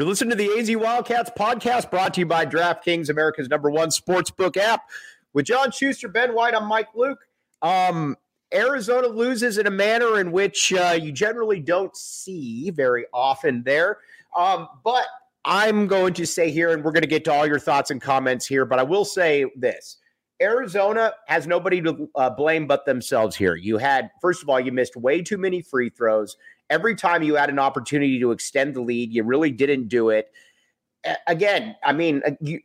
You're listening to the AZ Wildcats podcast brought to you by DraftKings, America's number one sportsbook app. With John Schuster, Ben White, I'm Mike Luke. Um, Arizona loses in a manner in which uh, you generally don't see very often there. Um, but I'm going to say here, and we're going to get to all your thoughts and comments here, but I will say this. Arizona has nobody to uh, blame but themselves here. You had, first of all, you missed way too many free throws every time you had an opportunity to extend the lead, you really didn't do it. Again, I mean, uh, you,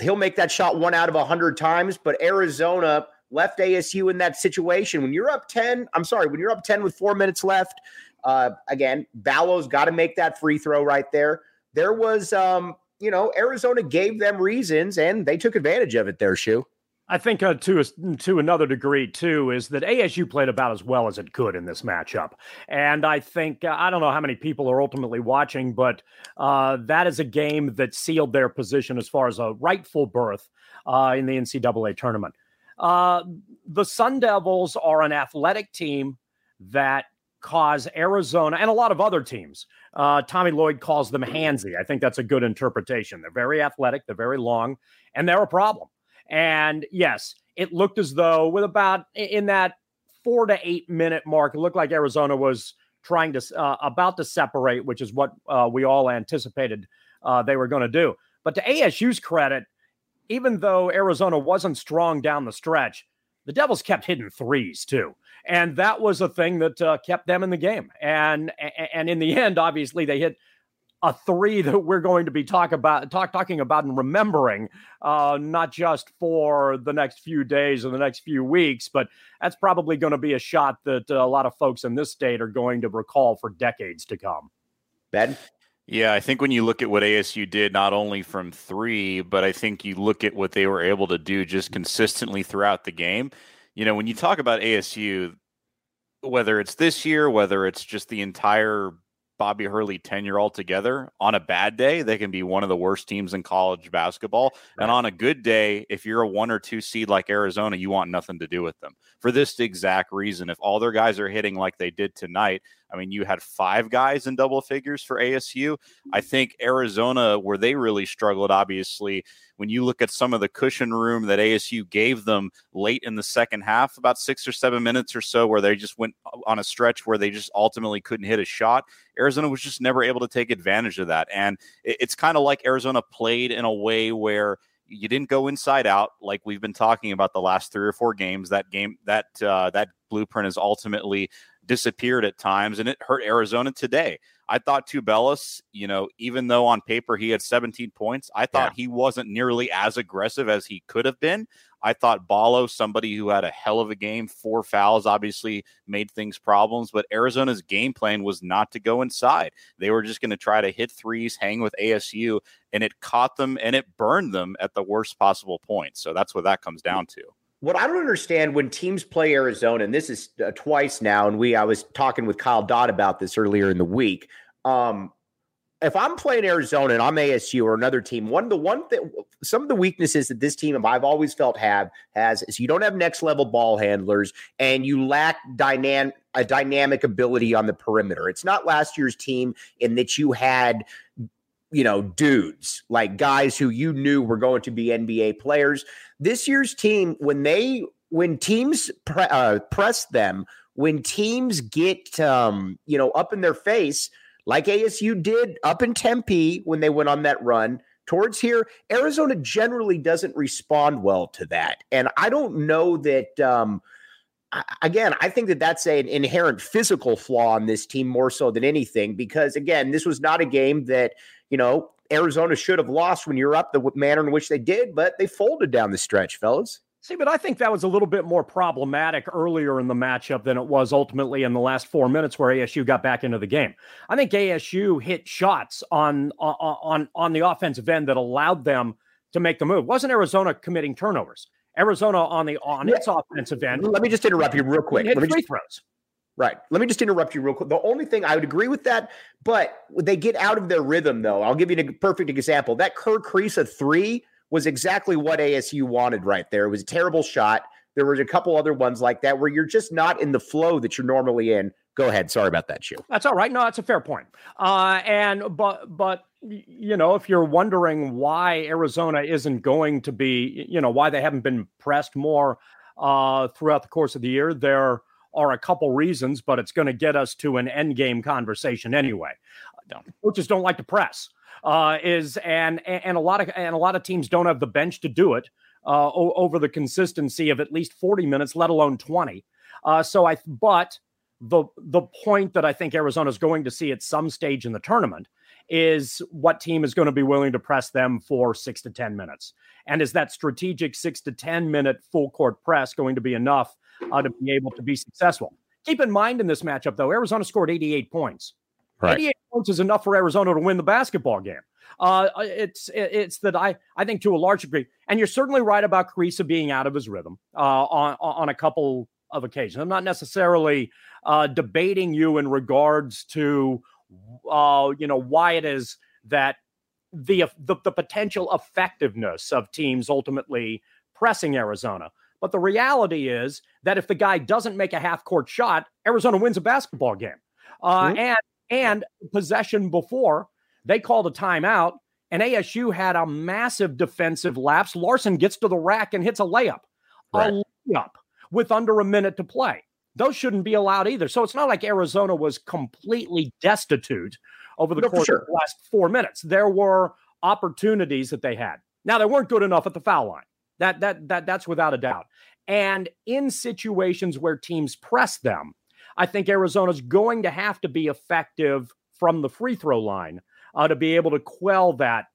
he'll make that shot one out of a hundred times, but Arizona left ASU in that situation. When you're up 10, I'm sorry, when you're up 10 with four minutes left, uh, again, Ballo's got to make that free throw right there. There was, um, you know, Arizona gave them reasons and they took advantage of it there, Shu. I think uh, to a, to another degree too is that ASU played about as well as it could in this matchup, and I think uh, I don't know how many people are ultimately watching, but uh, that is a game that sealed their position as far as a rightful berth uh, in the NCAA tournament. Uh, the Sun Devils are an athletic team that cause Arizona and a lot of other teams. Uh, Tommy Lloyd calls them handsy. I think that's a good interpretation. They're very athletic, they're very long, and they're a problem. And yes, it looked as though with about in that four to eight minute mark, it looked like Arizona was trying to uh, about to separate, which is what uh, we all anticipated uh, they were going to do. But to ASU's credit, even though Arizona wasn't strong down the stretch, the Devils kept hitting threes too, and that was a thing that uh, kept them in the game. And and in the end, obviously, they hit a three that we're going to be talk about talk, talking about and remembering uh, not just for the next few days or the next few weeks but that's probably going to be a shot that uh, a lot of folks in this state are going to recall for decades to come ben yeah, I think when you look at what ASU did, not only from three, but I think you look at what they were able to do just consistently throughout the game. You know, when you talk about ASU, whether it's this year, whether it's just the entire Bobby Hurley tenure altogether. On a bad day, they can be one of the worst teams in college basketball. Right. And on a good day, if you're a one or two seed like Arizona, you want nothing to do with them for this exact reason. If all their guys are hitting like they did tonight, I mean, you had five guys in double figures for ASU. I think Arizona, where they really struggled, obviously, when you look at some of the cushion room that ASU gave them late in the second half, about six or seven minutes or so, where they just went on a stretch where they just ultimately couldn't hit a shot, Arizona was just never able to take advantage of that. And it's kind of like Arizona played in a way where you didn't go inside out like we've been talking about the last three or four games. That game, that uh, that blueprint is ultimately disappeared at times, and it hurt Arizona today. I thought Tubelis, you know, even though on paper he had 17 points, I thought yeah. he wasn't nearly as aggressive as he could have been. I thought Ballo, somebody who had a hell of a game, four fouls, obviously made things problems, but Arizona's game plan was not to go inside. They were just going to try to hit threes, hang with ASU, and it caught them and it burned them at the worst possible point. So that's what that comes down to what I don't understand when teams play Arizona, and this is uh, twice now, and we I was talking with Kyle Dodd about this earlier in the week. Um, if I'm playing Arizona and I'm ASU or another team, one of the one that some of the weaknesses that this team I've always felt have has is you don't have next level ball handlers and you lack dynamic a dynamic ability on the perimeter. It's not last year's team in that you had you know, dudes, like guys who you knew were going to be NBA players. This year's team, when they when teams pre- uh, press them, when teams get um, you know up in their face, like ASU did up in Tempe when they went on that run towards here, Arizona generally doesn't respond well to that, and I don't know that. Um, again, I think that that's an inherent physical flaw on this team more so than anything, because again, this was not a game that you know, Arizona should have lost when you're up the manner in which they did, but they folded down the stretch, fellas. See, but I think that was a little bit more problematic earlier in the matchup than it was ultimately in the last four minutes where ASU got back into the game. I think ASU hit shots on on on the offensive end that allowed them to make the move. Wasn't Arizona committing turnovers? Arizona on the on yeah. its offensive end. Let me just interrupt you real quick. Let me free just, throws. Right. Let me just interrupt you real quick. The only thing I would agree with that, but they get out of their rhythm, though. I'll give you a perfect example. That Kerr Kriisa three was exactly what ASU wanted right there. It was a terrible shot. There was a couple other ones like that where you're just not in the flow that you're normally in. Go ahead. Sorry about that, Shu. That's all right. No, that's a fair point. Uh, and but but you know, if you're wondering why Arizona isn't going to be, you know, why they haven't been pressed more uh, throughout the course of the year, there are a couple reasons, but it's going to get us to an end game conversation anyway. Coaches don't like to press, uh, is and and a lot of and a lot of teams don't have the bench to do it uh, over the consistency of at least 40 minutes, let alone 20. Uh, so I, but the the point that I think Arizona is going to see at some stage in the tournament is what team is going to be willing to press them for six to 10 minutes. And is that strategic six to 10 minute full court press going to be enough uh, to be able to be successful? Keep in mind in this matchup, though, Arizona scored 88 points. Right. 88 points is enough for Arizona to win the basketball game. Uh, it's it's that I I think to a large degree, and you're certainly right about Kriisa being out of his rhythm uh, on on a couple of occasions. I'm not necessarily uh, debating you in regards to uh, you know why it is that the, the the potential effectiveness of teams ultimately pressing Arizona. But the reality is that if the guy doesn't make a half court shot, Arizona wins a basketball game. Uh, mm-hmm. And and possession before they called a timeout, and ASU had a massive defensive lapse. Larsson gets to the rack and hits a layup, right. a layup with under a minute to play. Those shouldn't be allowed either. So it's not like Arizona was completely destitute over the no, course sure. of the last four minutes. There were opportunities that they had. Now they weren't good enough at the foul line. That that that that's without a doubt. And in situations where teams press them, I think Arizona's going to have to be effective from the free throw line uh, to be able to quell that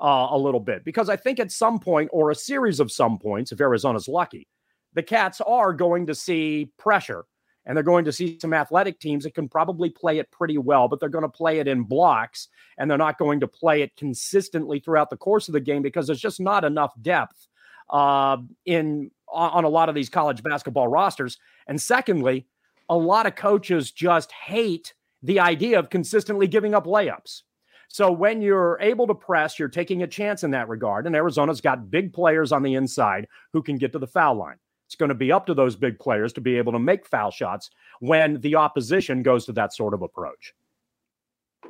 uh, a little bit. Because I think at some point, or a series of some points, if Arizona's lucky, the Cats are going to see pressure and they're going to see some athletic teams that can probably play it pretty well, but they're going to play it in blocks and they're not going to play it consistently throughout the course of the game because there's just not enough depth uh, in on a lot of these college basketball rosters. And secondly, a lot of coaches just hate the idea of consistently giving up layups. So when you're able to press, you're taking a chance in that regard. And Arizona's got big players on the inside who can get to the foul line. It's going to be up to those big players to be able to make foul shots when the opposition goes to that sort of approach.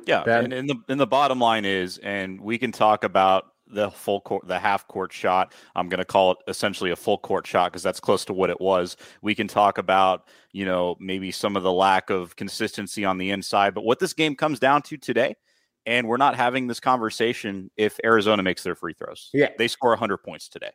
Yeah, ben. and, and the and the bottom line is, and we can talk about the full court, the half court shot. I'm going to call it essentially a full court shot because that's close to what it was. We can talk about, you know, maybe some of the lack of consistency on the inside, but what this game comes down to today and we're not having this conversation if Arizona makes their free throws. Yeah. They score 100 points today.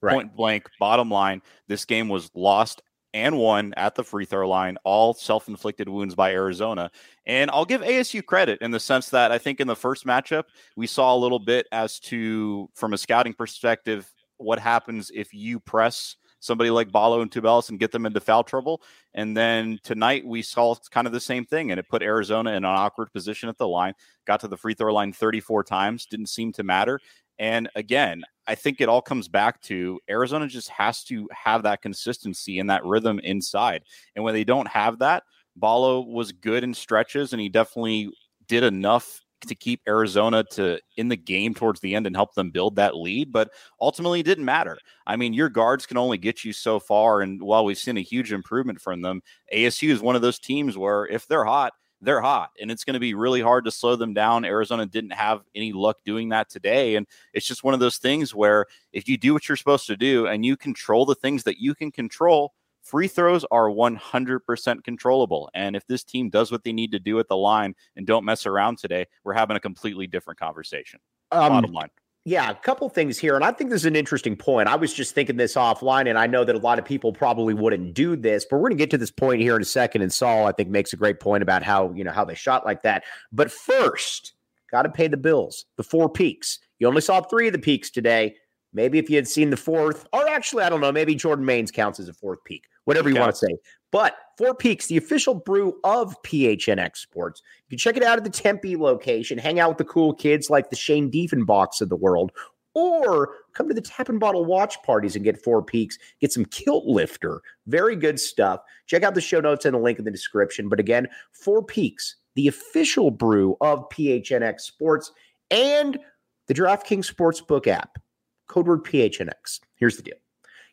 Right. Point blank, bottom line, this game was lost and one at the free throw line, all self inflicted wounds by Arizona. And I'll give ASU credit in the sense that I think in the first matchup, we saw a little bit as to, from a scouting perspective, what happens if you press somebody like Ballo and Tubelis and get them into foul trouble. And then tonight we saw kind of the same thing, and it put Arizona in an awkward position at the line. Got to the free throw line 34 times, didn't seem to matter. And again, I think it all comes back to Arizona just has to have that consistency and that rhythm inside. And when they don't have that, Ballo was good in stretches, and he definitely did enough to keep Arizona to in the game towards the end and help them build that lead, but ultimately it didn't matter. I mean, your guards can only get you so far, and while we've seen a huge improvement from them, ASU is one of those teams where if they're hot, they're hot, and it's going to be really hard to slow them down. Arizona didn't have any luck doing that today, and it's just one of those things where if you do what you're supposed to do and you control the things that you can control, Free throws are 100% controllable. And if this team does what they need to do at the line and don't mess around today, we're having a completely different conversation. Um, Bottom line. Yeah, a couple things here. And I think this is an interesting point. I was just thinking this offline, and I know that a lot of people probably wouldn't do this, but we're going to get to this point here in a second. And Saul, I think, makes a great point about how, you know, how they shot like that. But first, got to pay the bills, the four peaks. You only saw three of the peaks today. Maybe if you had seen the fourth, or actually, I don't know, maybe Jordan Mains counts as a fourth peak whatever you want to say. But Four Peaks, the official brew of PHNX Sports. You can check it out at the Tempe location, hang out with the cool kids like the Shane Diefenbachs of the world, or come to the tap and bottle watch parties and get Four Peaks, get some kilt lifter. Very good stuff. Check out the show notes and the link in the description. But again, Four Peaks, the official brew of PHNX Sports and the DraftKings Sportsbook app. Code word PHNX. Here's the deal.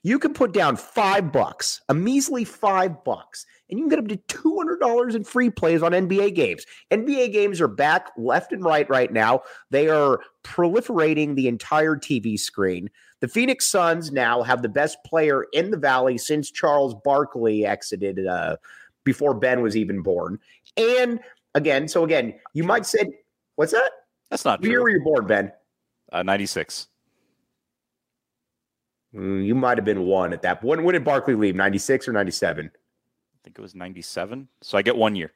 You can put down five bucks, a measly five bucks, and you can get up to $200 in free plays on NBA games. NBA games are back left and right right now. They are proliferating the entire TV screen. The Phoenix Suns now have the best player in the Valley since Charles Barkley exited uh, before Ben was even born. And again, so again, you might say, what's that? That's not true. Year were you born, Ben? Uh, 96. Mm, you might have been one at that. When, when did Barkley leave? 96 or 97? I think it was 97. So I get one year.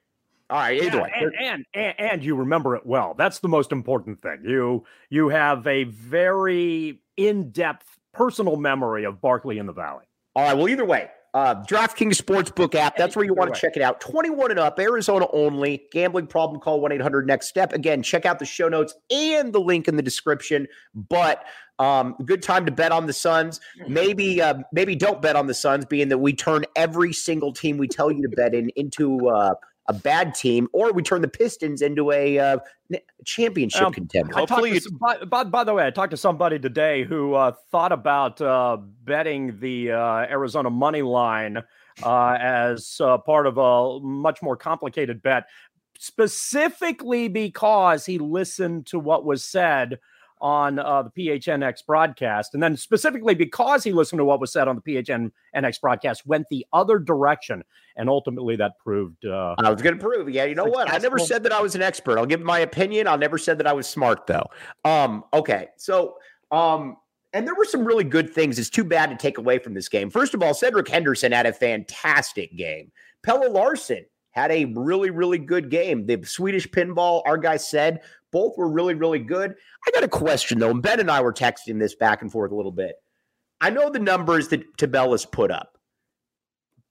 All right, either yeah, way. And, and, and and you remember it well. That's the most important thing. You you have a very in-depth personal memory of Barkley in the Valley. All right, well either way, uh, DraftKings Sportsbook app. That's where you want to check it out. 21 and up, Arizona only. Gambling problem, call 1 800 next step. Again, check out the show notes and the link in the description. But um, good time to bet on the Suns. Maybe uh, maybe don't bet on the Suns, being that we turn every single team we tell you to bet in into uh, a bad team, or we turn the Pistons into a uh, championship um, contender. Hopefully, some, by, by, by, the way, I talked to somebody today who uh, thought about uh, betting the uh, Arizona money line uh, as uh, part of a much more complicated bet, specifically because he listened to what was said on uh, the PHNX broadcast. And then specifically because he listened to what was said on the PHNX broadcast, went the other direction. And ultimately that proved. Uh, I was going to prove. Yeah. You know successful. what? I never said that I was an expert. I'll give my opinion. I never said that I was smart, though. Um, okay. So, um, and there were some really good things. It's too bad to take away from this game. First of all, Cedric Henderson had a fantastic game. Pelle Larsson had a really, really good game. The Swedish pinball, our guy said, both were really, really good. I got a question though. And ben and I were texting this back and forth a little bit. I know the numbers that Tubelis's put up,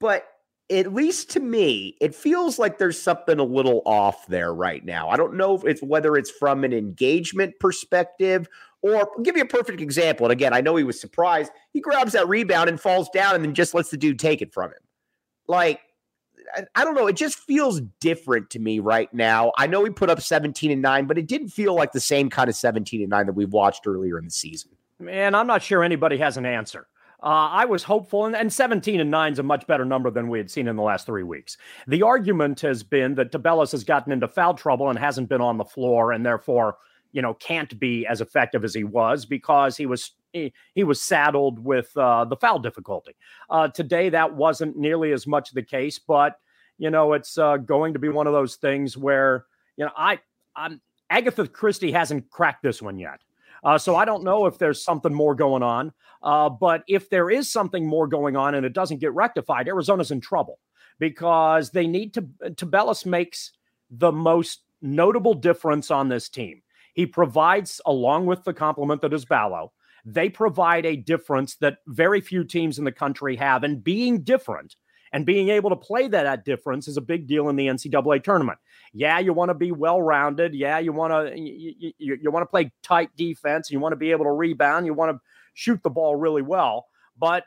but at least to me, it feels like there's something a little off there right now. I don't know if it's whether it's from an engagement perspective or I'll give you a perfect example. And again, I know he was surprised. He grabs that rebound and falls down and then just lets the dude take it from him. Like I, don't know. It just feels different to me right now. I know we put up 17 and 9, but it didn't feel like the same kind of 17 and 9 that we've watched earlier in the season. Man, I'm not sure anybody has an answer. Uh, I was hopeful, and, and 17 and 9 is a much better number than we had seen in the last three weeks. The argument has been that Tubelis has gotten into foul trouble and hasn't been on the floor, and therefore, you know, can't be as effective as he was because he was he, he was saddled with uh, the foul difficulty. Uh, today, that wasn't nearly as much the case, but you know, it's uh, going to be one of those things where you know I I'm Agatha Christie hasn't cracked this one yet. Uh, so I don't know if there's something more going on. Uh, but if there is something more going on and it doesn't get rectified, Arizona's in trouble because they need to. Tubelis makes the most notable difference on this team. He provides, along with the complement that is Ballo, they provide a difference that very few teams in the country have. And being different and being able to play that at difference is a big deal in the NCAA tournament. Yeah, you want to be well rounded. Yeah, you want to you, you, you want to play tight defense. You want to be able to rebound. You want to shoot the ball really well. But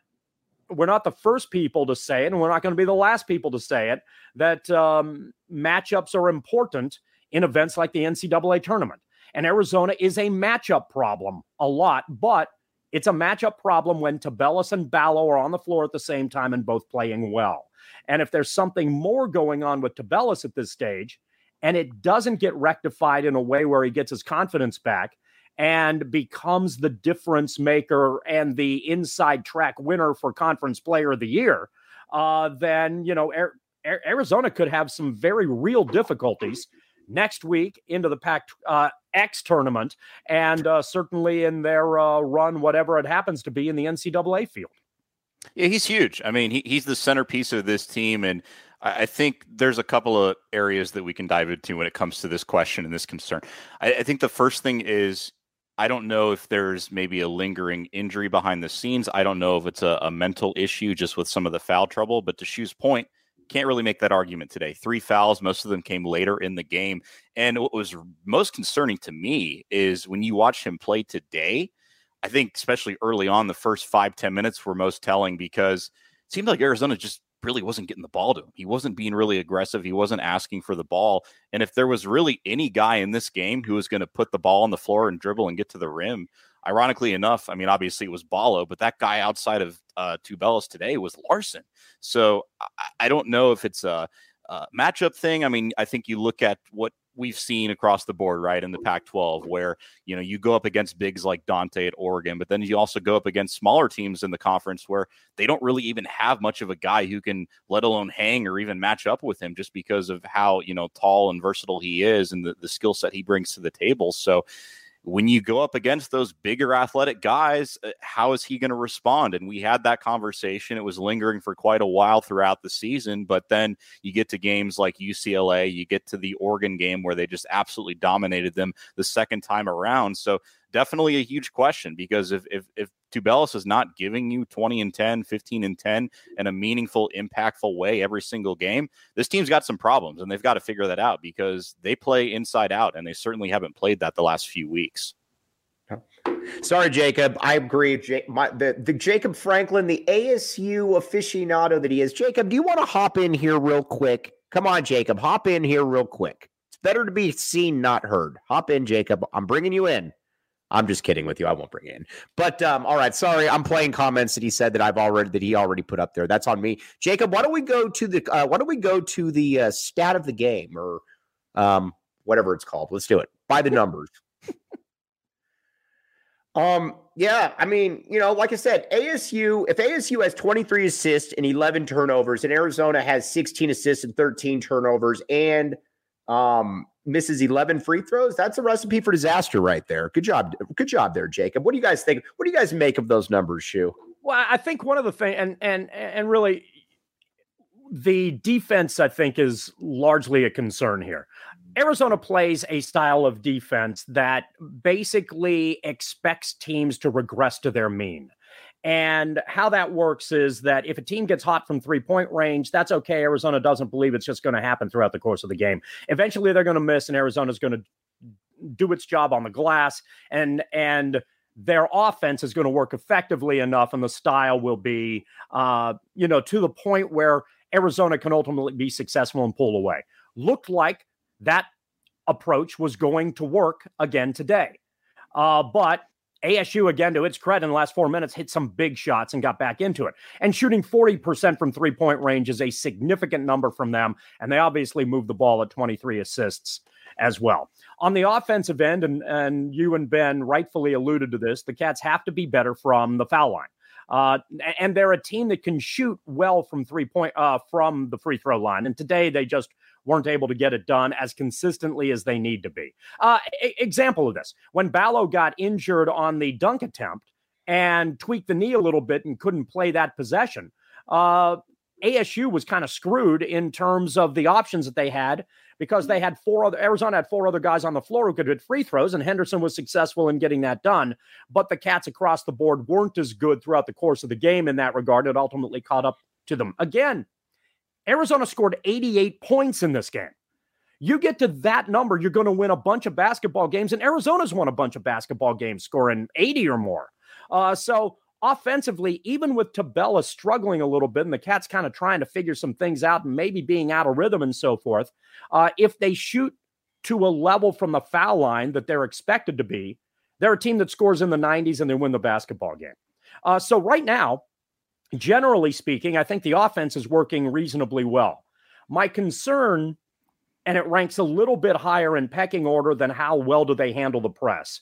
we're not the first people to say it, and we're not going to be the last people to say it that um, matchups are important in events like the NCAA tournament. And Arizona is a matchup problem a lot, but it's a matchup problem when Tubelis and Ballo are on the floor at the same time and both playing well. And if there's something more going on with Tubelis at this stage, and it doesn't get rectified in a way where he gets his confidence back and becomes the difference maker and the inside track winner for conference player of the year, uh, then, you know, Arizona could have some very real difficulties next week into the Pac uh, X tournament, and uh, certainly in their uh, run, whatever it happens to be in the NCAA field. Yeah, he's huge. I mean, he, he's the centerpiece of this team, and I, I, think there's a couple of areas that we can dive into when it comes to this question and this concern. I, I think the first thing is I don't know if there's maybe a lingering injury behind the scenes. I don't know if it's a, a mental issue just with some of the foul trouble. But to Shu's point, can't really make that argument today. Three fouls, most of them came later in the game. And what was most concerning to me is when you watch him play today, I think especially early on, the first five ten minutes were most telling because it seemed like Arizona just really wasn't getting the ball to him. He wasn't being really aggressive. He wasn't asking for the ball. And if there was really any guy in this game who was going to put the ball on the floor and dribble and get to the rim, ironically enough, I mean, obviously it was Ballo, but that guy outside of uh, Tubelis today was Larsson. So I, I don't know if it's a, a matchup thing. I mean, I think you look at what we've seen across the board, right, in the Pac 12, where, you know, you go up against bigs like Dante at Oregon, but then you also go up against smaller teams in the conference where they don't really even have much of a guy who can, let alone hang or even match up with him just because of how, you know, tall and versatile he is and the, the skill set he brings to the table. So, when you go up against those bigger athletic guys, uh, how is he going to respond? And we had that conversation. It was lingering for quite a while throughout the season, but then you get to games like UCLA, you get to the Oregon game where they just absolutely dominated them the second time around. So definitely a huge question because if if if Tubelis is not giving you 20 and 10, 15 and 10 in a meaningful, impactful way every single game, this team's got some problems and they've got to figure that out because they play inside out and they certainly haven't played that the last few weeks. Sorry, Jacob. I agree. J- my, the, the Jacob Franklin, the ASU aficionado that he is. Jacob, do you want to hop in here real quick? Come on, Jacob. Hop in here real quick. It's better to be seen, not heard. Hop in, Jacob. I'm bringing you in. I'm just kidding with you. I won't bring it in. But um, all right, sorry, I'm playing comments that he said that I've already that he already put up there. That's on me, Jacob. Why don't we go to the uh, Why don't we go to the uh, stat of the game or um, whatever it's called? Let's do it by the numbers. um, yeah, I mean, you know, like I said, ASU. If ASU has 23 assists and 11 turnovers, and Arizona has 16 assists and 13 turnovers, and um, misses 11 free throws. That's a recipe for disaster right there. Good job. Good job there, Jacob. What do you guys think? What do you guys make of those numbers, Shu? Well, I think one of the things, and and and really, the defense, I think, is largely a concern here. Arizona plays a style of defense that basically expects teams to regress to their mean. And how that works is that if a team gets hot from three point range, that's okay. Arizona doesn't believe it's just going to happen throughout the course of the game. Eventually, they're going to miss, and Arizona's going to do its job on the glass, and and their offense is going to work effectively enough, and the style will be, uh, you know, to the point where Arizona can ultimately be successful and pull away. Looked like that approach was going to work again today, uh, but ASU, again, to its credit, in the last four minutes, hit some big shots and got back into it. And shooting 40% from three point range is a significant number from them. And they obviously moved the ball at 23 assists as well. On the offensive end, and, and you and Ben rightfully alluded to this, the Cats have to be better from the foul line. Uh, and they're a team that can shoot well from three point uh, from the free throw line. And today they just weren't able to get it done as consistently as they need to be. Uh, example of this: when Ballo got injured on the dunk attempt and tweaked the knee a little bit and couldn't play that possession. Uh, ASU was kind of screwed in terms of the options that they had because they had four other Arizona had four other guys on the floor who could hit free throws, and Henderson was successful in getting that done. But the Cats across the board weren't as good throughout the course of the game in that regard. It ultimately caught up to them. Again, Arizona scored 88 points in this game. You get to that number, you're going to win a bunch of basketball games, and Arizona's won a bunch of basketball games, scoring 80 or more. Uh, so offensively, even with Tubelis struggling a little bit and the Cats kind of trying to figure some things out and maybe being out of rhythm and so forth, uh, if they shoot to a level from the foul line that they're expected to be, they're a team that scores in the 90s and they win the basketball game. Uh, so right now, generally speaking, I think the offense is working reasonably well. My concern, and it ranks a little bit higher in pecking order than how well do they handle the press,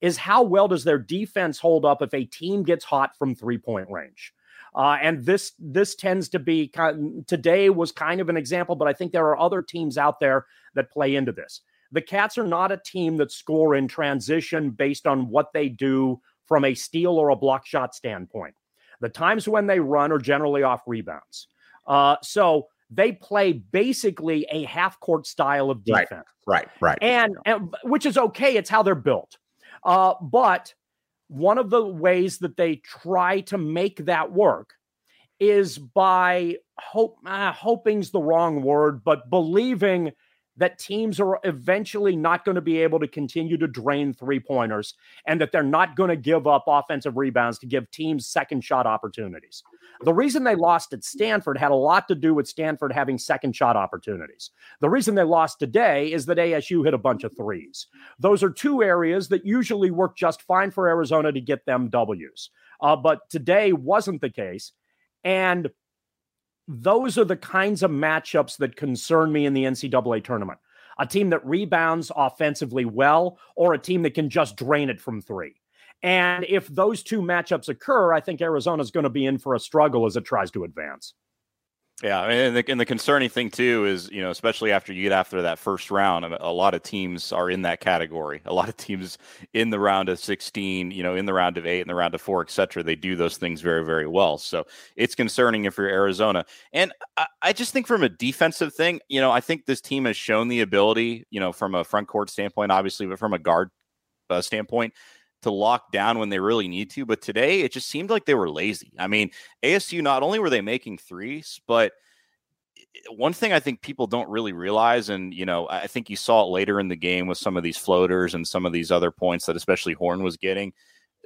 is how well does their defense hold up if a team gets hot from three point range. Uh, and this this tends to be today was kind of an example, but I think there are other teams out there that play into this. The Cats are not a team that score in transition based on what they do from a steal or a block shot standpoint. The times when they run are generally off rebounds. Uh, so they play basically a half court style of defense. Right, right, right. And, and which is okay. It's how they're built. Uh, but one of the ways that they try to make that work is by hope. Uh, hoping's the wrong word, but believing that teams are eventually not going to be able to continue to drain three pointers and that they're not going to give up offensive rebounds to give teams second shot opportunities. The reason they lost at Stanford had a lot to do with Stanford having second shot opportunities. The reason they lost today is that ASU hit a bunch of threes. Those are two areas that usually work just fine for Arizona to get them W's. Uh, but today wasn't the case. And those are the kinds of matchups that concern me in the NCAA tournament. A team that rebounds offensively well, or a team that can just drain it from three. And if those two matchups occur, I think Arizona's going to be in for a struggle as it tries to advance. Yeah, and the, and the concerning thing too is, you know, especially after you get after that first round, a lot of teams are in that category. A lot of teams in the round of 16, you know, in the round of eight, in the round of four, et cetera, they do those things very, very well. So it's concerning if you're Arizona. And I, I just think from a defensive thing, you know, I think this team has shown the ability, you know, from a front court standpoint, obviously, but from a guard uh, standpoint, to lock down when they really need to. But today it just seemed like they were lazy. I mean, ASU not only were they making threes, but one thing I think people don't really realize, and you know, I think you saw it later in the game with some of these floaters and some of these other points that especially Horne was getting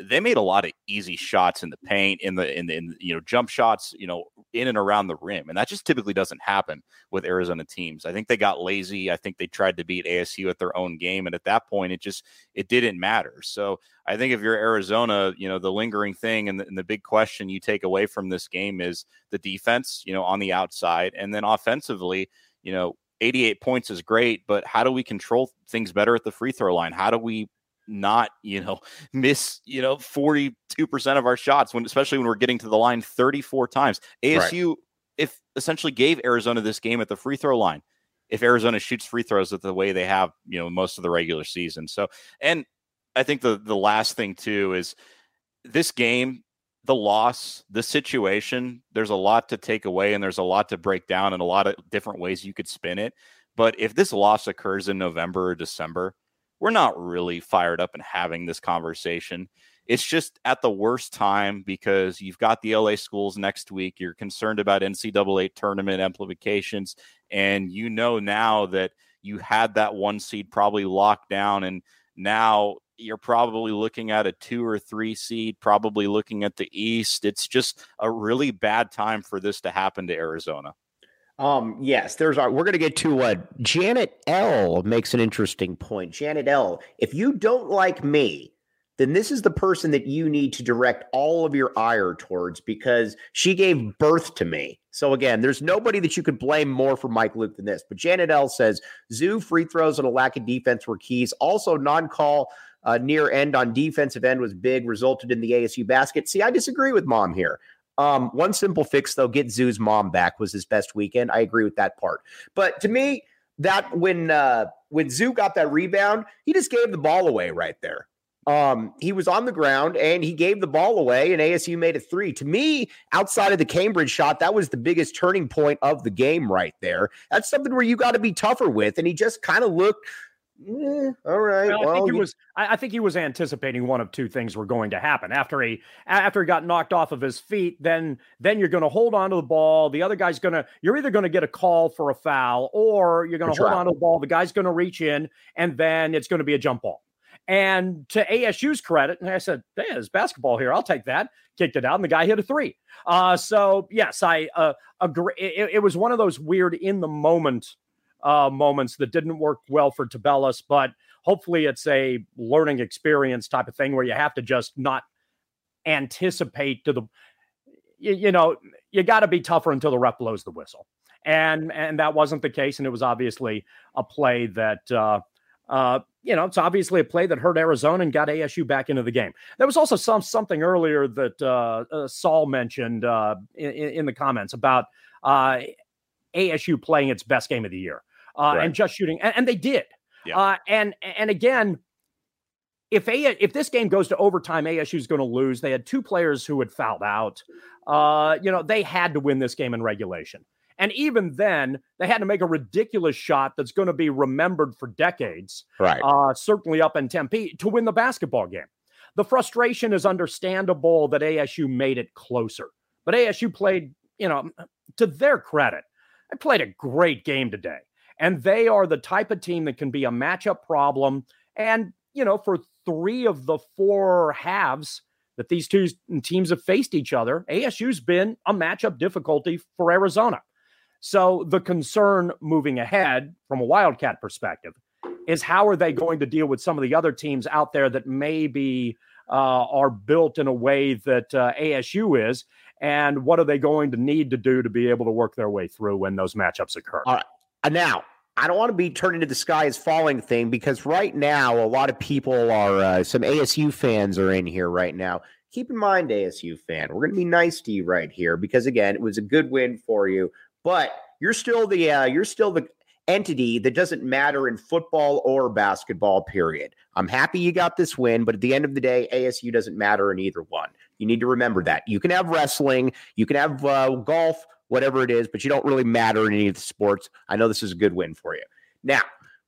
they made a lot of easy shots in the paint, in the in the in, you know jump shots, you know, in and around the rim, and that just typically doesn't happen with Arizona teams. I think they got lazy. I think they tried to beat ASU at their own game, and at that point, it just it didn't matter. So I think if you're Arizona, you know, the lingering thing and the, and the big question you take away from this game is the defense, you know, on the outside, and then offensively, you know, 88 points is great, but how do we control things better at the free throw line? How do we not, you know, miss, you know, 42% of our shots when especially when we're getting to the line 34 times. ASU right. if essentially gave Arizona this game at the free throw line. If Arizona shoots free throws at the way they have, you know, most of the regular season. So, and I think the the last thing too is this game, the loss, the situation, there's a lot to take away and there's a lot to break down and a lot of different ways you could spin it. But if this loss occurs in November or December, we're not really fired up and having this conversation. It's just at the worst time because you've got the LA schools next week. You're concerned about NCAA tournament implications. And you know now that you had that one seed probably locked down. And now you're probably looking at a two or three seed, probably looking at the East. It's just a really bad time for this to happen to Arizona. Um, yes, there's our, we're going to get to what Janet L makes an interesting point. Janet L, if you don't like me, then this is the person that you need to direct all of your ire towards because she gave birth to me. So again, there's nobody that you could blame more for Mike Luke than this. But Janet L says Zu free throws and a lack of defense were keys. Also, non-call uh, near end on defensive end was big, resulted in the ASU basket. See, I disagree with mom here. Um, one simple fix though, get Zu's mom back was his best weekend. I agree with that part. But to me, that when uh when Zu got that rebound, he just gave the ball away right there. Um, he was on the ground and he gave the ball away, and ASU made a three. To me, outside of the Cambridge shot, that was the biggest turning point of the game right there. That's something where you got to be tougher with. And he just kind of looked yeah, all right. Well, well, I think he was. I think he was anticipating one of two things were going to happen after he after he got knocked off of his feet. Then then you're going to hold on to the ball. The other guy's going to. You're either going to get a call for a foul or you're going to hold on to the ball. The guy's going to reach in, and then it's going to be a jump ball. And to ASU's credit, and I said, "Hey, there's basketball here. I'll take that." Kicked it out, and the guy hit a three. Uh, so yes, I uh, agree. It, it was one of those weird in the moment uh, moments that didn't work well for Tubelis, but hopefully it's a learning experience type of thing where you have to just not anticipate to the you, you know you got to be tougher until the ref blows the whistle. And and that wasn't the case and it was obviously a play that uh uh you know it's obviously a play that hurt arizona and got asu back into the game. There was also some something earlier that uh, uh saul mentioned uh in, in the comments about uh asu playing its best game of the year uh, right. and just shooting, and, and they did. Yeah. Uh, and and again, if a if this game goes to overtime, ASU is going to lose. They had two players who had fouled out. Uh, you know, they had to win this game in regulation. And even then, they had to make a ridiculous shot that's going to be remembered for decades. Right. Uh, certainly up in Tempe to win the basketball game. The frustration is understandable that ASU made it closer, but ASU played, you know, to their credit, they played a great game today. And they are the type of team that can be a matchup problem. And, you know, for three of the four halves that these two teams have faced each other, ASU's been a matchup difficulty for Arizona. So the concern moving ahead from a Wildcat perspective is how are they going to deal with some of the other teams out there that maybe uh, are built in a way that uh, ASU is, and what are they going to need to do to be able to work their way through when those matchups occur? All right. Uh, now, I don't want to be turned into the sky is falling thing because right now a lot of people are uh, some ASU fans are in here right now. Keep in mind, ASU fan, we're going to be nice to you right here because again, it was a good win for you, but you're still the uh, you're still the entity that doesn't matter in football or basketball. Period. I'm happy you got this win, but at the end of the day, ASU doesn't matter in either one. You need to remember that. You can have wrestling, you can have uh, golf whatever it is, but you don't really matter in any of the sports. I know this is a good win for you. Now,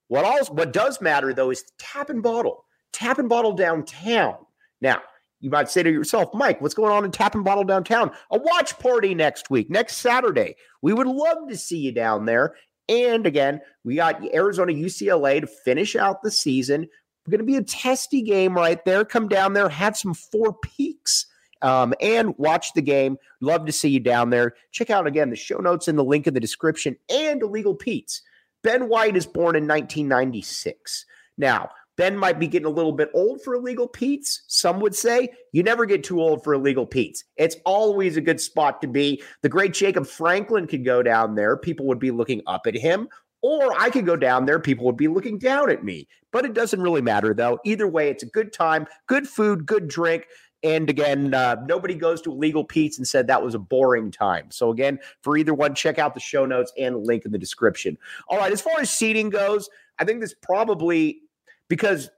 what also what does matter though is tap and bottle. Tap and bottle downtown. Now, you might say to yourself, Mike, what's going on in Tap and Bottle downtown? A watch party next week, next Saturday. We would love to see you down there. And again, we got Arizona UCLA to finish out the season. We're going to be a testy game right there. Come down there, have some four peaks um, and watch the game. Love to see you down there. Check out again the show notes in the link in the description and Illegal Pete's. Ben White is born in 1996. Now, Ben might be getting a little bit old for illegal Pete's. Some would say you never get too old for illegal Pete's. It's always a good spot to be. The great Jacob Franklin could go down there. People would be looking up at him. Or I could go down there. People would be looking down at me. But it doesn't really matter, though. Either way, it's a good time, good food, good drink. And again, uh, nobody goes to Illegal Pete's and said that was a boring time. So again, for either one, check out the show notes and the link in the description. All right, as far as seating goes, I think this probably because,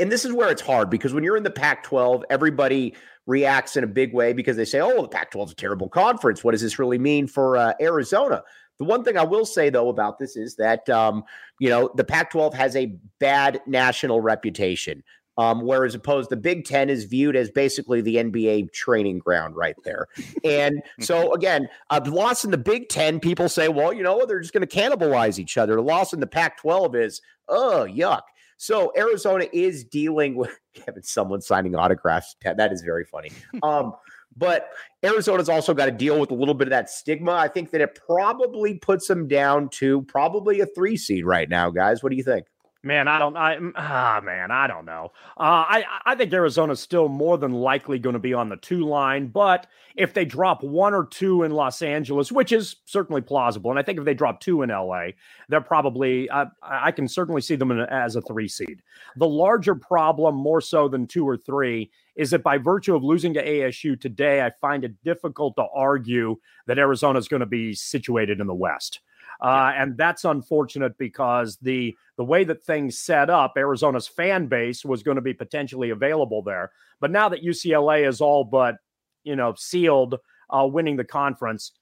and this is where it's hard because when you're in the Pac-12, everybody reacts in a big way because they say, "Oh, the Pac-12 is a terrible conference. What does this really mean for uh, Arizona?" The one thing I will say though about this is that um, you know the Pac-12 has a bad national reputation. Um, whereas opposed the Big Ten is viewed as basically the NBA training ground right there. And so again, a loss in the Big Ten, people say, well, you know, they're just going to cannibalize each other. A loss in the Pac-12 is, oh, yuck. So Arizona is dealing with Kevin, someone signing autographs. That is very funny. Um, but Arizona's also got to deal with a little bit of that stigma. I think that it probably puts them down to probably a three seed right now, guys. What do you think? Man, I don't. I ah, man, I don't know. Uh, I I think Arizona's still more than likely going to be on the two line, but if they drop one or two in Los Angeles, which is certainly plausible, and I think if they drop two in LA, they're probably. Uh, I can certainly see them in, as a three seed. The larger problem, more so than two or three, is that by virtue of losing to ASU today, I find it difficult to argue that Arizona is going to be situated in the West. Uh, and that's unfortunate because the the way that things set up, Arizona's fan base was going to be potentially available there. But now that UCLA is all but you know sealed, uh, winning the conference,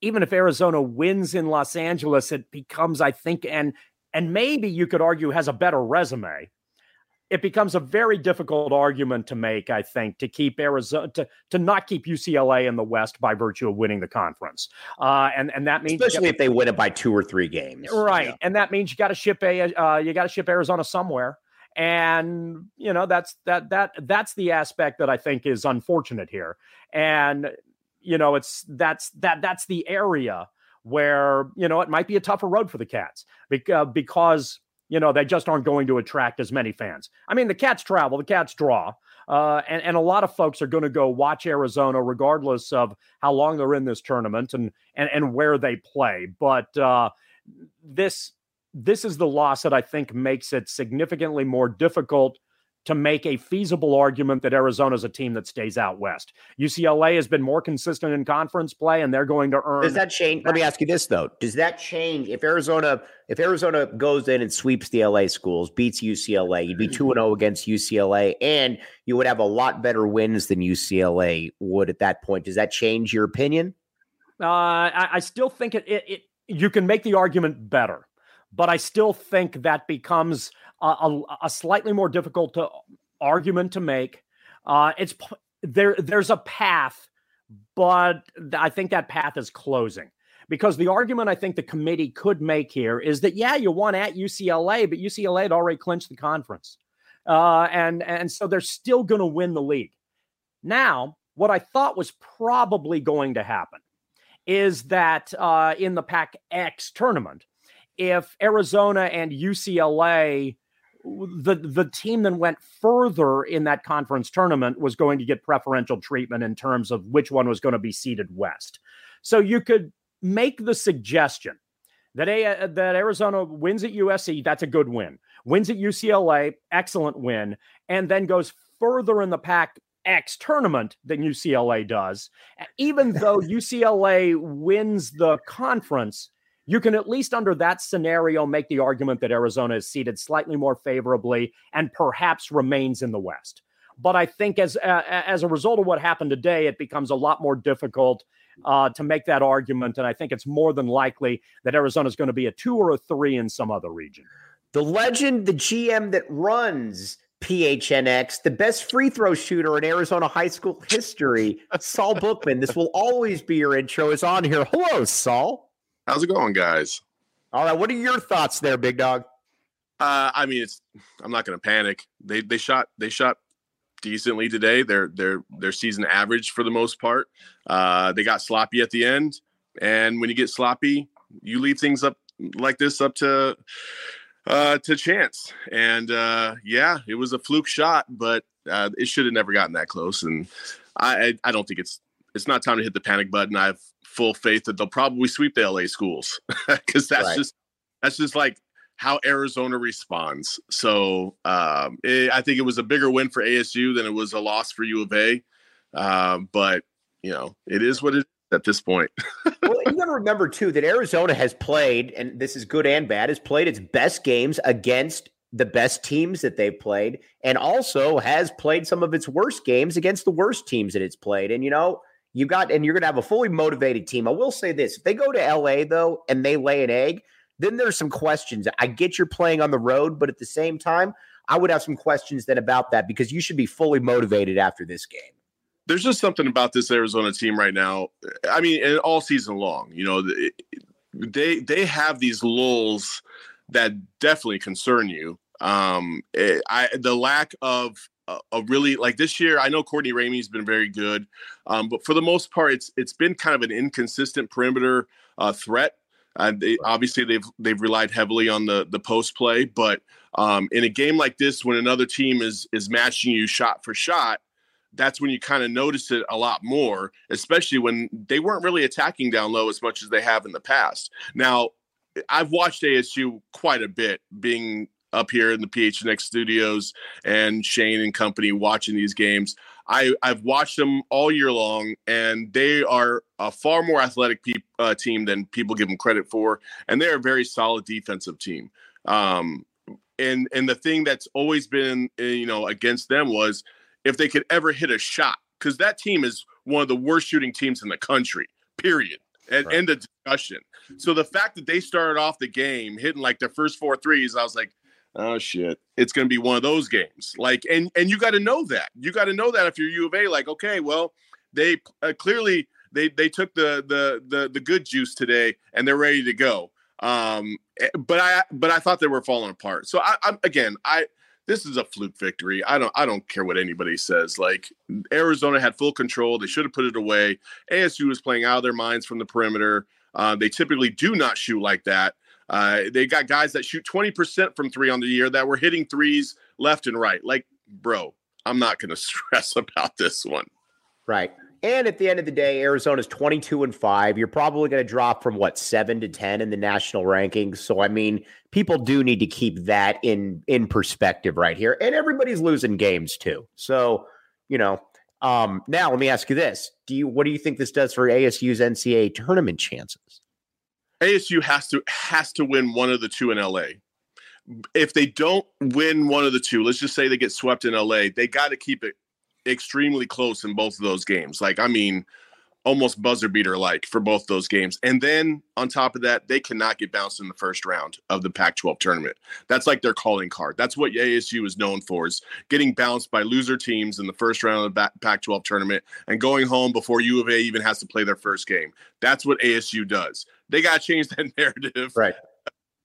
even if Arizona wins in Los Angeles, it becomes, I think, and and maybe you could argue has a better resume it becomes a very difficult argument to make, I think, to keep Arizona to, to not keep UCLA in the West by virtue of winning the conference. Uh, and and that means especially if they win it by two or three games, right? Yeah. And that means you got to ship a uh, you got to ship Arizona somewhere. And you know that's that that that's the aspect that I think is unfortunate here. And you know it's that's that that's the area where you know it might be a tougher road for the Cats because because you know, they just aren't going to attract as many fans. I mean, the Cats travel, the Cats draw, uh, and, and a lot of folks are going to go watch Arizona regardless of how long they're in this tournament and and, and where they play. But uh, this this is the loss that I think makes it significantly more difficult to make a feasible argument that Arizona is a team that stays out west. UCLA has been more consistent in conference play, and they're going to earn. Does that change? Let me ask you this though: Does that change if Arizona if Arizona goes in and sweeps the LA schools, beats UCLA, you'd be two and zero oh against UCLA, and you would have a lot better wins than UCLA would at that point. Does that change your opinion? Uh, I, I still think it, it, it. You can make the argument better, but I still think that becomes a, a, slightly more difficult to, argument to make. Uh, it's there. There's a path, but I think that path is closing Because the argument I think the committee could make here is that, yeah, you won at UCLA, but UCLA had already clinched the conference. Uh, and, and so they're still going to win the league. Now, what I thought was probably going to happen is that uh, in the Pac X tournament, if Arizona and UCLA the the team that went further in that conference tournament was going to get preferential treatment in terms of which one was going to be seeded west. So you could make the suggestion that a, that Arizona wins at USC, that's a good win. Wins at UCLA, excellent win, and then goes further in the Pac X tournament than UCLA does. Even though UCLA wins the conference, you can at least under that scenario make the argument that Arizona is seated slightly more favorably and perhaps remains in the West. But I think as uh, as a result of what happened today, it becomes a lot more difficult uh, to make that argument, and I think it's more than likely that Arizona is going to be a two or a three in some other region. The legend, the GM that runs PHNX, the best free throw shooter in Arizona high school history, Saul Bookman. This will always be your intro. Is on here. Hello, Saul. How's it going, guys? All right. What are your thoughts there, big dog? Uh, I mean, it's. I'm not going to panic. They they shot they shot decently today. Their their their season average for the most part. Uh, they got sloppy at the end, and when you get sloppy, you leave things up like this up to uh, to chance. And uh, yeah, it was a fluke shot, but uh, it should have never gotten that close. And I, I I don't think it's it's not time to hit the panic button. I've full faith that they'll probably sweep the LA schools because that's right. just that's just like how Arizona responds. So um, it, I think it was a bigger win for ASU than it was a loss for U of A. Um, but you know, it is what it is at this point. well, you got to remember too that Arizona has played, and this is good and bad, has played its best games against the best teams that they've played, and also has played some of its worst games against the worst teams that it's played. And you know, you got, and you're going to have a fully motivated team. I will say this: if they go to LA though and they lay an egg, then there's some questions. I get you're playing on the road, but at the same time, I would have some questions then about that because you should be fully motivated after this game. There's just something about this Arizona team right now. I mean, and all season long, you know, they they have these lulls that definitely concern you. Um, eh, I the lack of a, really like this year. I know Courtney Ramey's been very good, um, but for the most part, it's it's been kind of an inconsistent perimeter uh, threat. Uh, they, obviously, they've they've relied heavily on the the post play, but um, in a game like this, when another team is is matching you shot for shot, that's when you kind of notice it a lot more, especially when they weren't really attacking down low as much as they have in the past. Now, I've watched ASU quite a bit, being up here in the PHNX studios and Shane and company watching these games. I, I've watched them all year long, and they are a far more athletic pe- uh, team than people give them credit for, and they're a very solid defensive team. Um, and and the thing that's always been eh, you know against them was if they could ever hit a shot, because that team is one of the worst shooting teams in the country. Period. And right. end of discussion. So the fact that they started off the game hitting like their first four threes, I was like, oh shit it's going to be one of those games like and and you got to know that you got to know that if you're u of a like okay well they uh, clearly they they took the the the the good juice today and they're ready to go um eh, but i but i thought they were falling apart so i i'm again i this is a fluke victory. I don't I don't care what anybody says. Like Arizona had full control. They should have put it away. ASU was playing out of their minds from the perimeter. Uh, they typically do not shoot like that. Uh, they got guys that shoot 20% from three on the year that were hitting threes left and right. Like, bro, I'm not going to stress about this one. Right. And at the end of the day, Arizona's 22 and 5. You're probably going to drop from what 7 to 10 in the national rankings. So I mean, people do need to keep that in in perspective right here. And everybody's losing games too. So, you know, um now let me ask you this. Do you what do you think this does for ASU's NCAA tournament chances? ASU has to has to win one of the two in LA. If they don't win one of the two, let's just say they get swept in LA, they got to keep it extremely close in both of those games. Like I mean, almost buzzer beater like for both those games. And then on top of that, they cannot get bounced in the first round of the Pac 12 tournament. That's like their calling card. That's what ASU is known for is getting bounced by loser teams in the first round of the Pac 12 tournament and going home before U of A even has to play their first game. That's what ASU does. They got to change that narrative. Right.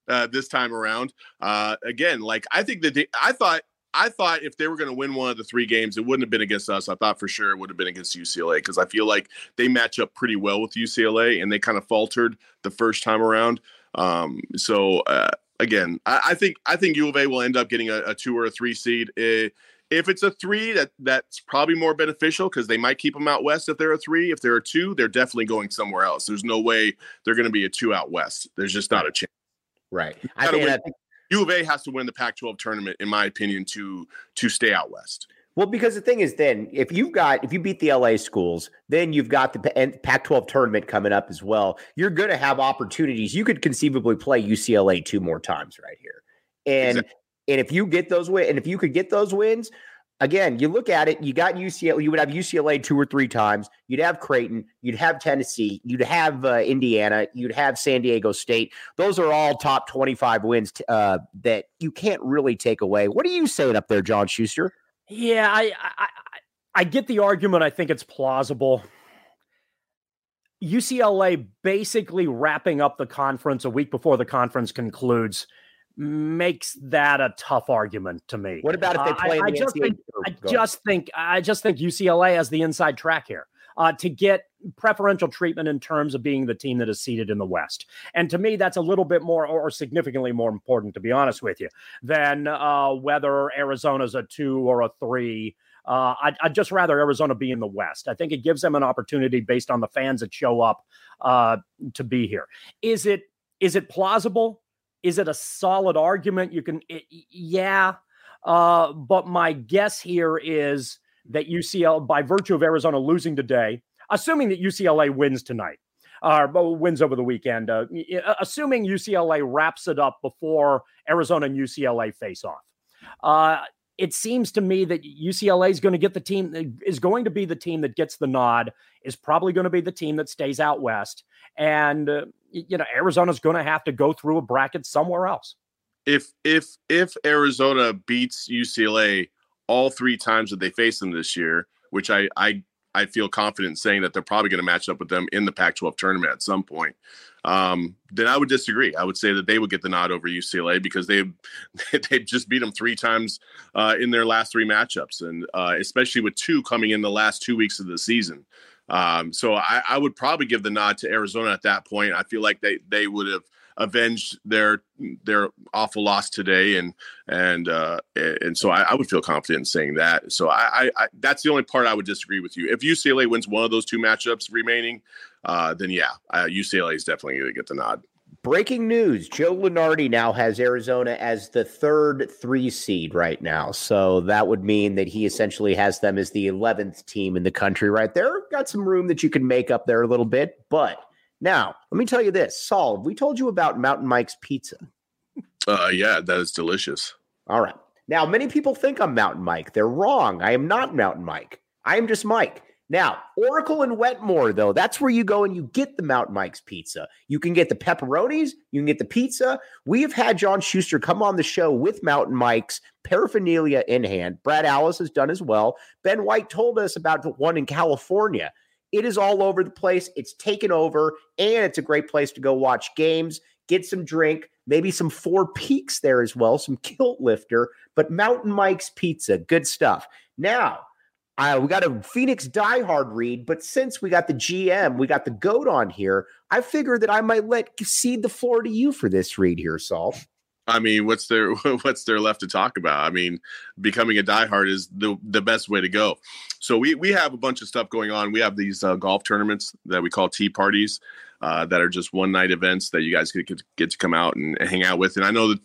Uh, this time around, uh, again, like I think that they, I thought I thought if they were going to win one of the three games, it wouldn't have been against us. I thought for sure it would have been against UCLA because I feel like they match up pretty well with UCLA and they kind of faltered the first time around. Um, so uh, again, I, I, think I think U of A will end up getting a, a two or a three seed. Uh, if it's a three, that that's probably more beneficial because they might keep them out west if they're a three. If they're a two, they're definitely going somewhere else. There's no way they're going to be a two out west. There's just not a chance. Right. I think, I think U of A has to win the Pac-12 tournament, in my opinion, to to stay out west. Well, because the thing is, then if you've got if you beat the LA schools, then you've got the Pac-12 tournament coming up as well. You're going to have opportunities. You could conceivably play UCLA two more times right here, and exactly. and if you get those wins, and if you could get those wins, again, you look at it, you got UCLA, you would have UCLA two or three times. You'd have Creighton, you'd have Tennessee, you'd have uh, Indiana, you'd have San Diego State. Those are all top 25 wins uh, that you can't really take away. What are you saying up there, John Schuster? Yeah, I, I, I get the argument. I think it's plausible. UCLA basically wrapping up the conference a week before the conference concludes makes that a tough argument to me. What about if they play? Uh, I, I just think, I just think I just think UCLA has the inside track here uh, to get preferential treatment in terms of being the team that is seated in the West. And to me, that's a little bit more or significantly more important, to be honest with you, than uh, whether Arizona's a two or a three. Uh, I'd, I'd, just rather Arizona be in the West. I think it gives them an opportunity based on the fans that show up uh, to be here. Is it is it plausible? Is it a solid argument? You can, it, yeah. Uh, but my guess here is that UCLA, by virtue of Arizona losing today, assuming that UCLA wins tonight, uh, wins over the weekend, uh, assuming UCLA wraps it up before Arizona and UCLA face off. Uh, it seems to me that UCLA is going to get the team is going to be the team that gets the nod is probably going to be the team that stays out west and uh, you know Arizona's going to have to go through a bracket somewhere else. If if if Arizona beats UCLA all three times that they face them this year, which I I I feel confident saying that they're probably going to match up with them in the Pac-12 tournament at some point. Um, then I would disagree. I would say that they would get the nod over UCLA because they they just beat them three times uh, in their last three matchups, and uh, especially with two coming in the last two weeks of the season. Um, so I, I, would probably give the nod to Arizona at that point. I feel like they they would have avenged their their awful loss today, and and uh, and so I, I would feel confident in saying that. So I, I, that's the only part I would disagree with you. If UCLA wins one of those two matchups remaining, uh, then yeah, uh, UCLA is definitely going to get the nod. Breaking news Joe Lunardi now has Arizona as the third three seed right now. So that would mean that he essentially has them as the 11th team in the country right there. Got some room that you can make up there a little bit. But now, let me tell you this Saul, we told you about Mountain Mike's Pizza. Uh, yeah, that is delicious. All right. Now, many people think I'm Mountain Mike. They're wrong. I am not Mountain Mike. I am just Mike. Now, Oracle and Wetmore, though, that's where you go and you get the Mountain Mike's pizza. You can get the pepperonis, you can get the pizza. We have had John Schuster come on the show with Mountain Mike's paraphernalia in hand. Brad Alice has done as well. Ben White told us about the one in California. It is all over the place. It's taken over, and it's a great place to go watch games, get some drink, maybe some Four Peaks there as well, some kilt lifter, but Mountain Mike's Pizza, good stuff. Now, uh, we got a Phoenix diehard read, but since we got the GM, we got the goat on here, I figured that I might let cede the floor to you for this read here, Saul. I mean, what's there what's there left to talk about? I mean, becoming a diehard is the the best way to go. So we we have a bunch of stuff going on. We have these uh, golf tournaments that we call tea parties. Uh, that are just one night events that you guys get, get to come out and hang out with. And I know that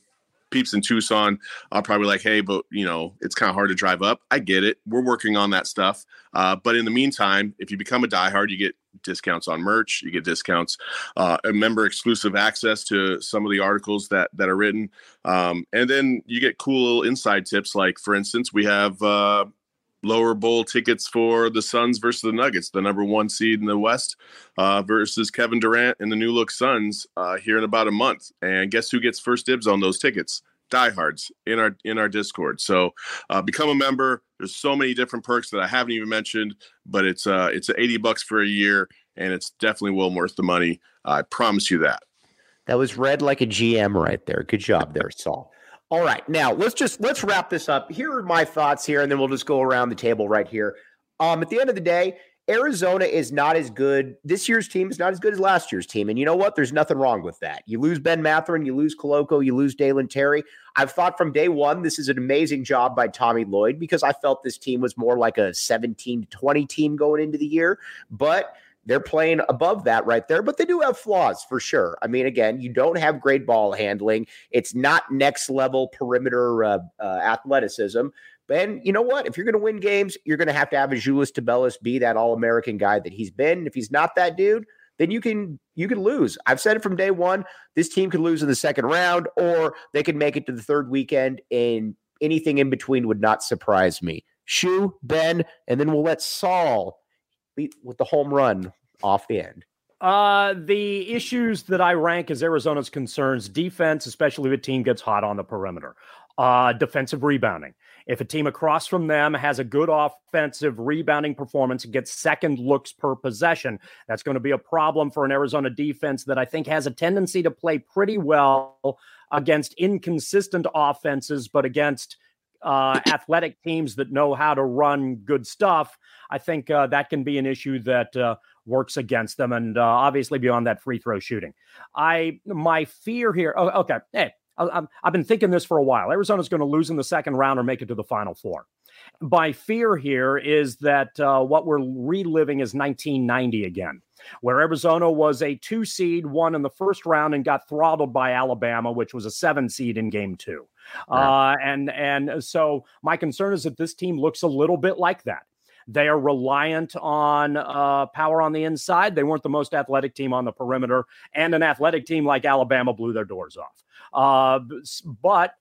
peeps in Tucson are probably like, hey, but you know, it's kind of hard to drive up. I get it. We're working on that stuff. Uh, but in the meantime, if you become a diehard, you get discounts on merch, you get discounts, uh, a member exclusive access to some of the articles that that are written, um, and then you get cool little inside tips. Like, for instance, we have. Uh, lower bowl tickets for the Suns versus the Nuggets, the number one seed in the West, uh, versus Kevin Durant and the new look Suns uh, here in about a month. And guess who gets first dibs on those tickets? diehards in our in our discord. So uh, become a member. There's so many different perks that i haven't even mentioned but it's uh it's 80 bucks for a year and it's definitely well worth the money. I promise you that. That was read like a gm right there. Good job there saul all right now let's just let's wrap this up here are my thoughts here and then we'll just go around the table right here um at the end of the day Arizona is not as good. This year's team is not as good as last year's team. And you know what? There's nothing wrong with that. You lose Ben Mathurin, you lose Koloko, you lose Dalen Terry. I've thought from day one, this is an amazing job by Tommy Lloyd because I felt this team was more like a 17 to 20 team going into the year. But they're playing above that right there, but they do have flaws for sure. I mean, again, you don't have great ball handling. It's not next level perimeter uh, uh, athleticism. And you know what? If you're going to win games, you're going to have to have a Julius Tubelis be that All American guy that he's been. If he's not that dude, then you can you can lose. I've said it from day one. This team could lose in the second round, or they could make it to the third weekend, and anything in between would not surprise me. Shu, Ben, and then we'll let Saul with the home run off the end. Uh, the issues that I rank as Arizona's concerns defense, especially if a team gets hot on the perimeter, uh, defensive rebounding. If a team across from them has a good offensive rebounding performance and gets second looks per possession, that's going to be a problem for an Arizona defense that I think has a tendency to play pretty well against inconsistent offenses, but against uh, athletic teams that know how to run good stuff. I think uh, that can be an issue that uh, works against them, and uh, obviously beyond that, free throw shooting. I my fear here. Oh, okay, hey, I, have been thinking this for a while. Arizona's going to lose in the second round or make it to the final four. My fear here is that uh, what we're reliving is 1990 again, where Arizona was a two seed, won in the first round, and got throttled by Alabama, which was a seven seed in game two. Uh, and and so my concern is that this team looks a little bit like that. They are reliant on uh, power on the inside. They weren't the most athletic team on the perimeter, and an athletic team like Alabama blew their doors off. Uh, but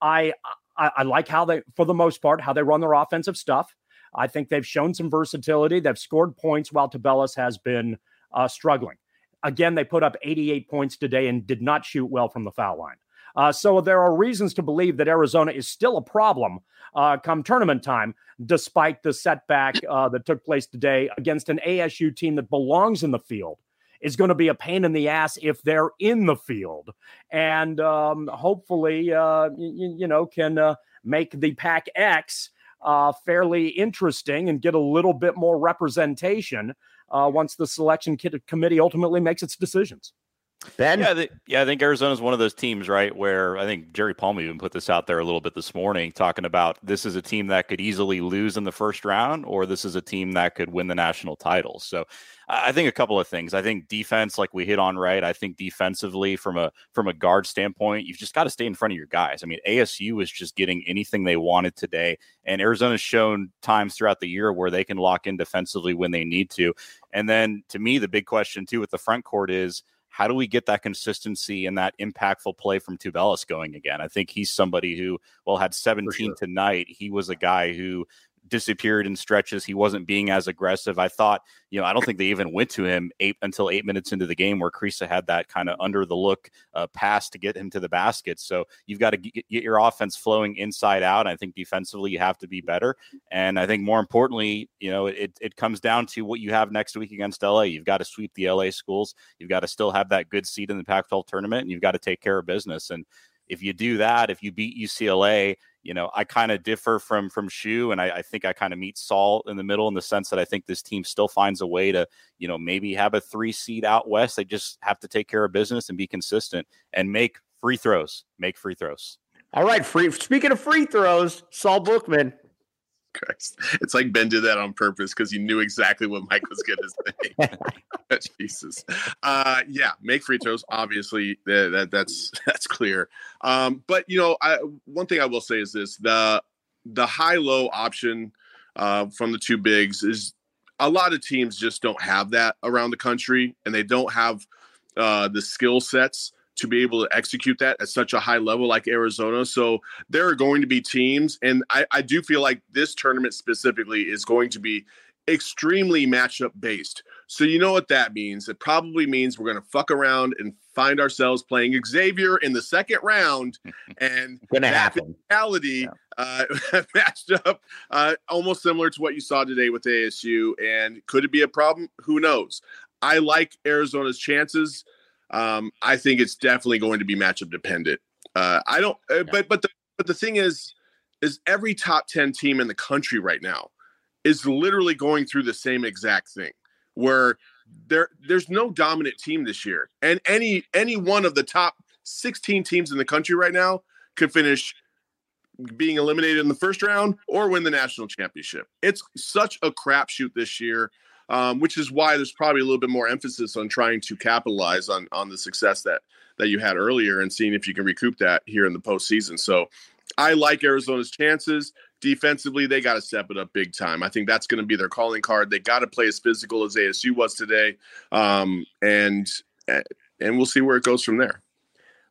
I, I, I like how they, for the most part, how they run their offensive stuff. I think they've shown some versatility. They've scored points while Tubelis has been uh, struggling. Again, they put up 88 points today and did not shoot well from the foul line. Uh, so there are reasons to believe that Arizona is still a problem uh, come tournament time, despite the setback uh, that took place today against an ASU team that belongs in the field is going to be a pain in the ass if they're in the field, and um, hopefully, uh, you, you, know, can uh, make the Pac X uh, fairly interesting and get a little bit more representation once the selection committee ultimately makes its decisions. Ben? Yeah, yeah, I think Arizona is one of those teams, right, where I think Jerry Palm even put this out there a little bit this morning, talking about this is a team that could easily lose in the first round, or this is a team that could win the national title. So I think a couple of things. I think defense, like we hit on, right. I think defensively, from a from a guard standpoint, you've just got to stay in front of your guys. I mean, ASU is just getting anything they wanted today, and Arizona's shown times throughout the year where they can lock in defensively when they need to. And then, to me, the big question too with the front court is how do we get that consistency and that impactful play from Tubelis going again? I think he's somebody who, well, had 17 sure. tonight. He was a guy who disappeared in stretches. He wasn't being as aggressive. I thought, you know, I don't think they even went to him eight until eight minutes into the game where Kriisa had that kind of under the look uh, pass to get him to the basket. So you've got to get, get your offense flowing inside out. I think defensively you have to be better. And I think more importantly, you know, it, it comes down to what you have next week against LA. You've got to sweep the LA schools. You've got to still have that good seat in the Pac 12 tournament and you've got to take care of business. And if you do that, if you beat UCLA, you know, I kind of differ from from Shu, and I, I think I kind of meet Saul in the middle in the sense that I think this team still finds a way to, you know, maybe have a three seed out west. They just have to take care of business and be consistent and make free throws. Make free throws. All right, free. Speaking of free throws, Saul Bookman, Christ. It's like Ben did that on purpose because he knew exactly what Mike was going to say. Jesus. Uh, yeah, make free throws. Obviously, that, that that's that's clear. Um, but you know, I, one thing I will say is this: the the high low option uh, from the two bigs is a lot of teams just don't have that around the country, and they don't have uh, the skill sets to be able to execute that at such a high level like Arizona. So there are going to be teams, and I, I do feel like this tournament specifically is going to be extremely matchup based. So you know what that means? It probably means we're going to fuck around and find ourselves playing Xavier in the second round, and gonna happen. Reality yeah. uh, matched up uh, almost similar to what you saw today with ASU. And could it be a problem? Who knows? I like Arizona's chances. Um, I think it's definitely going to be matchup dependent. Uh, I don't, uh, but but the but the thing is, is every top ten team in the country right now is literally going through the same exact thing where there there's no dominant team this year and any any one of the top 16 teams in the country right now could finish being eliminated in the first round or win the national championship. It's such a crapshoot this year um, which is why there's probably a little bit more emphasis on trying to capitalize on on the success that that you had earlier and seeing if you can recoup that here in the postseason so I like Arizona's chances defensively, they got to step it up big time. I think that's going to be their calling card. They got to play as physical as ASU was today, um, and and we'll see where it goes from there.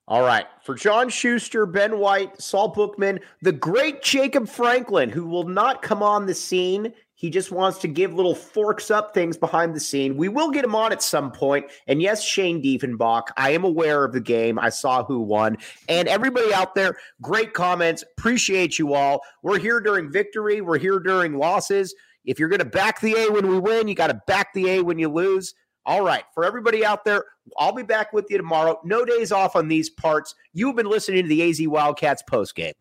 All right. For John Schuster, Ben White, Saul Bookman, the great Jacob Franklin, who will not come on the scene he just wants to give little forks up things behind the scene. We will get him on at some point. And yes, Shane Diefenbach, I am aware of the game. I saw who won. And everybody out there, great comments. Appreciate you all. We're here during victory, we're here during losses. If you're going to back the A when we win, you got to back the A when you lose. All right. For everybody out there, I'll be back with you tomorrow. No days off on these parts. You've been listening to the AZ Wildcats post game.